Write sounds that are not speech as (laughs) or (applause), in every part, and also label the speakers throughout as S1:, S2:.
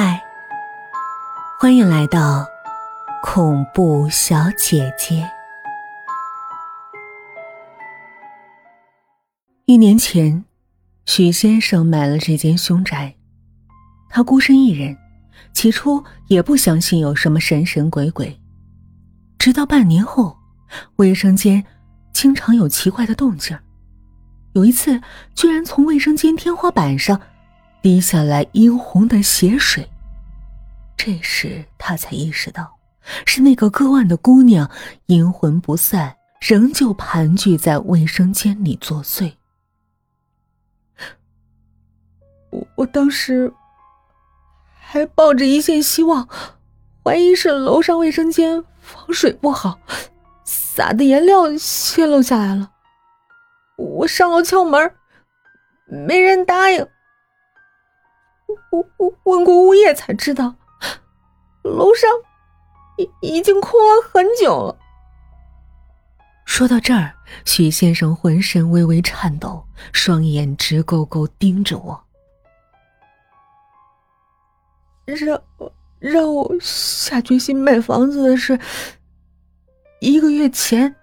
S1: 嗨，欢迎来到恐怖小姐姐。一年前，许先生买了这间凶宅，他孤身一人，起初也不相信有什么神神鬼鬼，直到半年后，卫生间经常有奇怪的动静，有一次居然从卫生间天花板上。滴下来殷红的血水。这时他才意识到，是那个割腕的姑娘阴魂不散，仍旧盘踞在卫生间里作祟。
S2: 我我当时还抱着一线希望，怀疑是楼上卫生间防水不好，洒的颜料泄漏下来了。我上楼敲门，没人答应。我我问过物业才知道，楼上已已经空了很久了。
S1: 说到这儿，许先生浑身微微颤抖，双眼直勾勾盯着我，
S2: 让让我下决心买房子的是一个月前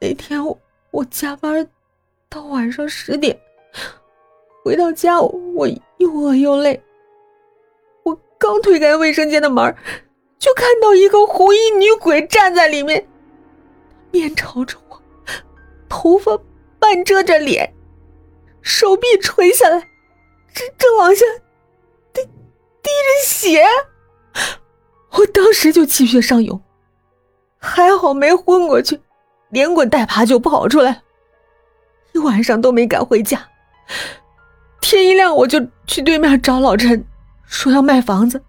S2: 那天，我我加班到晚上十点。回到家，我又饿又累。我刚推开卫生间的门，就看到一个红衣女鬼站在里面，面朝着我，头发半遮着脸，手臂垂下来，正正往下滴滴着血。我当时就气血上涌，还好没昏过去，连滚带爬就跑出来，一晚上都没敢回家。天一亮，我就去对面找老陈，说要卖房子，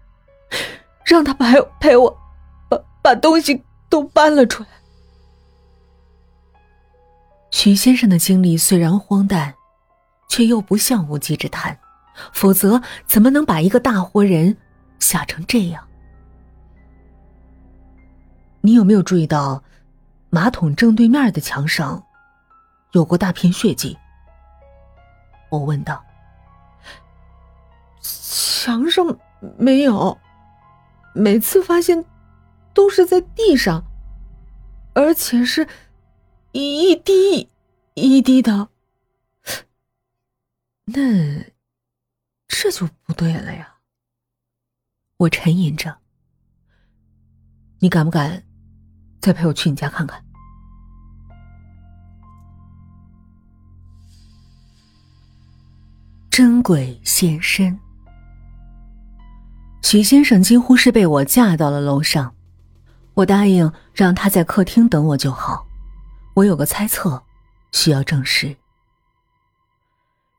S2: 让他陪陪我，把把东西都搬了出来。
S1: 许先生的经历虽然荒诞，却又不像无稽之谈，否则怎么能把一个大活人吓成这样？你有没有注意到，马桶正对面的墙上有过大片血迹？我问道。
S2: 墙上没有，每次发现都是在地上，而且是一滴一滴的。
S1: 那这就不对了呀！我沉吟着，你敢不敢再陪我去你家看看？真鬼现身。许先生几乎是被我架到了楼上，我答应让他在客厅等我就好。我有个猜测，需要证实。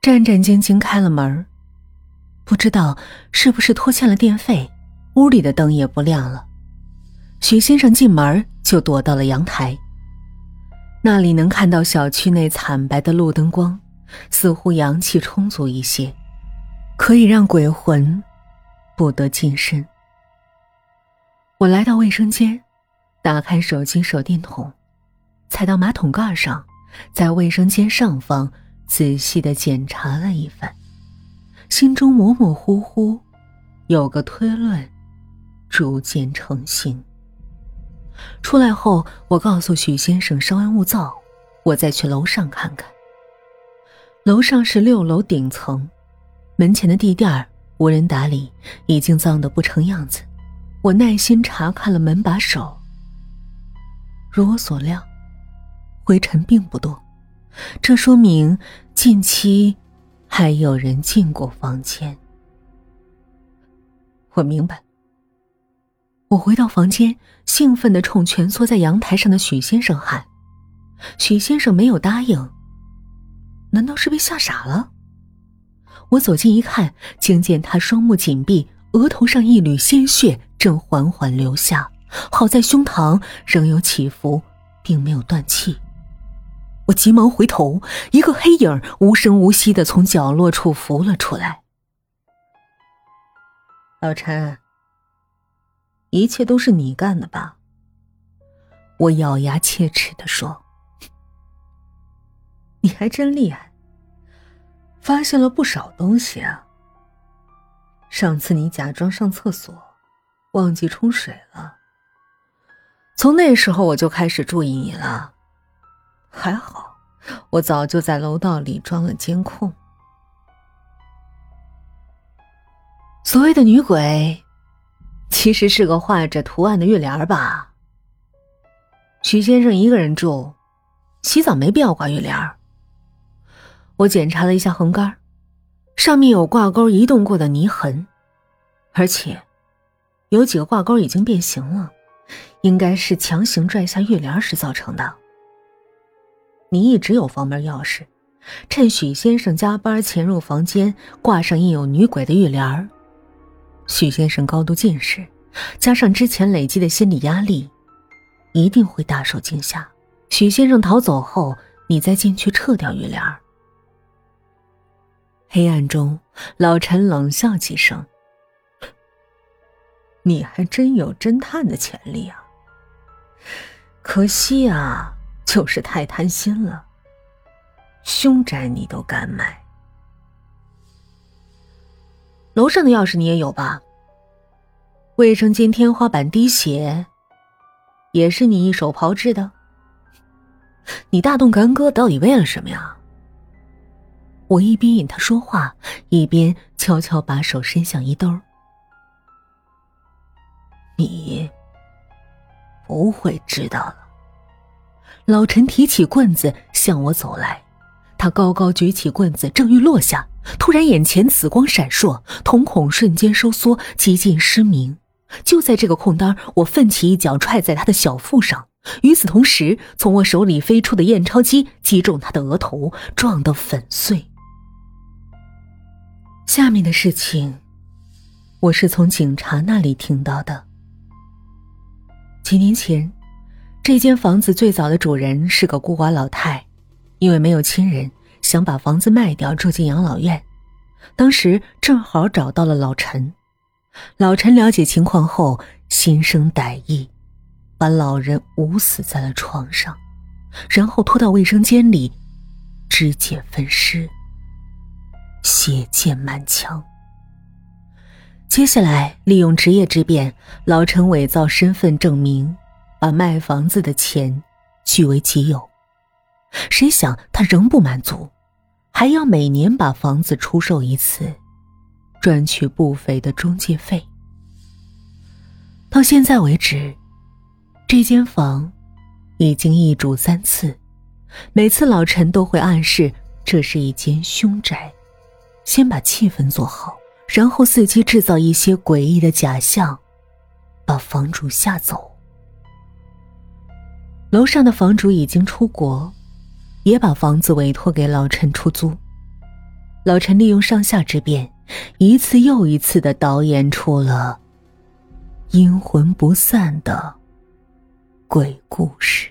S1: 战战兢兢开了门，不知道是不是拖欠了电费，屋里的灯也不亮了。许先生进门就躲到了阳台，那里能看到小区内惨白的路灯光，似乎阳气充足一些，可以让鬼魂。不得近身。我来到卫生间，打开手机手电筒，踩到马桶盖上，在卫生间上方仔细的检查了一番，心中模模糊糊有个推论，逐渐成型。出来后，我告诉许先生稍安勿躁，我再去楼上看看。楼上是六楼顶层，门前的地垫儿。无人打理，已经脏得不成样子。我耐心查看了门把手，如我所料，灰尘并不多，这说明近期还有人进过房间。我明白。我回到房间，兴奋的冲蜷缩在阳台上的许先生喊：“许先生没有答应，难道是被吓傻了？”我走近一看，竟见他双目紧闭，额头上一缕鲜血正缓缓流下，好在胸膛仍有起伏，并没有断气。我急忙回头，一个黑影无声无息的从角落处浮了出来。老陈，一切都是你干的吧？我咬牙切齿的说：“ (laughs) 你还真厉害。”发现了不少东西啊！上次你假装上厕所，忘记冲水了。从那时候我就开始注意你了。还好，我早就在楼道里装了监控。所谓的女鬼，其实是个画着图案的月帘吧？徐先生一个人住，洗澡没必要挂月帘我检查了一下横杆，上面有挂钩移动过的泥痕，而且有几个挂钩已经变形了，应该是强行拽下月帘时造成的。你一直有房门钥匙，趁许先生加班潜入房间，挂上印有女鬼的月帘许先生高度近视，加上之前累积的心理压力，一定会大受惊吓。许先生逃走后，你再进去撤掉月帘黑暗中，老陈冷笑几声：“你还真有侦探的潜力啊！可惜啊。”就是太贪心了，凶宅你都敢买。楼上的钥匙你也有吧？卫生间天花板滴血，也是你一手炮制的？你大动干戈到底为了什么呀？我一边引他说话，一边悄悄把手伸向衣兜。你不会知道了。老陈提起棍子向我走来，他高高举起棍子，正欲落下，突然眼前紫光闪烁，瞳孔瞬间收缩，几近失明。就在这个空当，我奋起一脚踹在他的小腹上，与此同时，从我手里飞出的验钞机击中他的额头，撞得粉碎。下面的事情，我是从警察那里听到的。几年前。这间房子最早的主人是个孤寡老太，因为没有亲人，想把房子卖掉住进养老院。当时正好找到了老陈，老陈了解情况后心生歹意，把老人捂死在了床上，然后拖到卫生间里，肢解分尸，血溅满墙。接下来利用职业之便，老陈伪造身份证明。把卖房子的钱据为己有，谁想他仍不满足，还要每年把房子出售一次，赚取不菲的中介费。到现在为止，这间房已经易主三次，每次老陈都会暗示这是一间凶宅，先把气氛做好，然后伺机制造一些诡异的假象，把房主吓走。楼上的房主已经出国，也把房子委托给老陈出租。老陈利用上下之便，一次又一次的导演出了阴魂不散的鬼故事。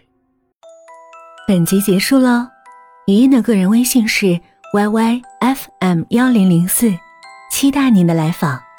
S1: 本集结束了，语音的个人微信是 yyfm 幺零零四，期待您的来访。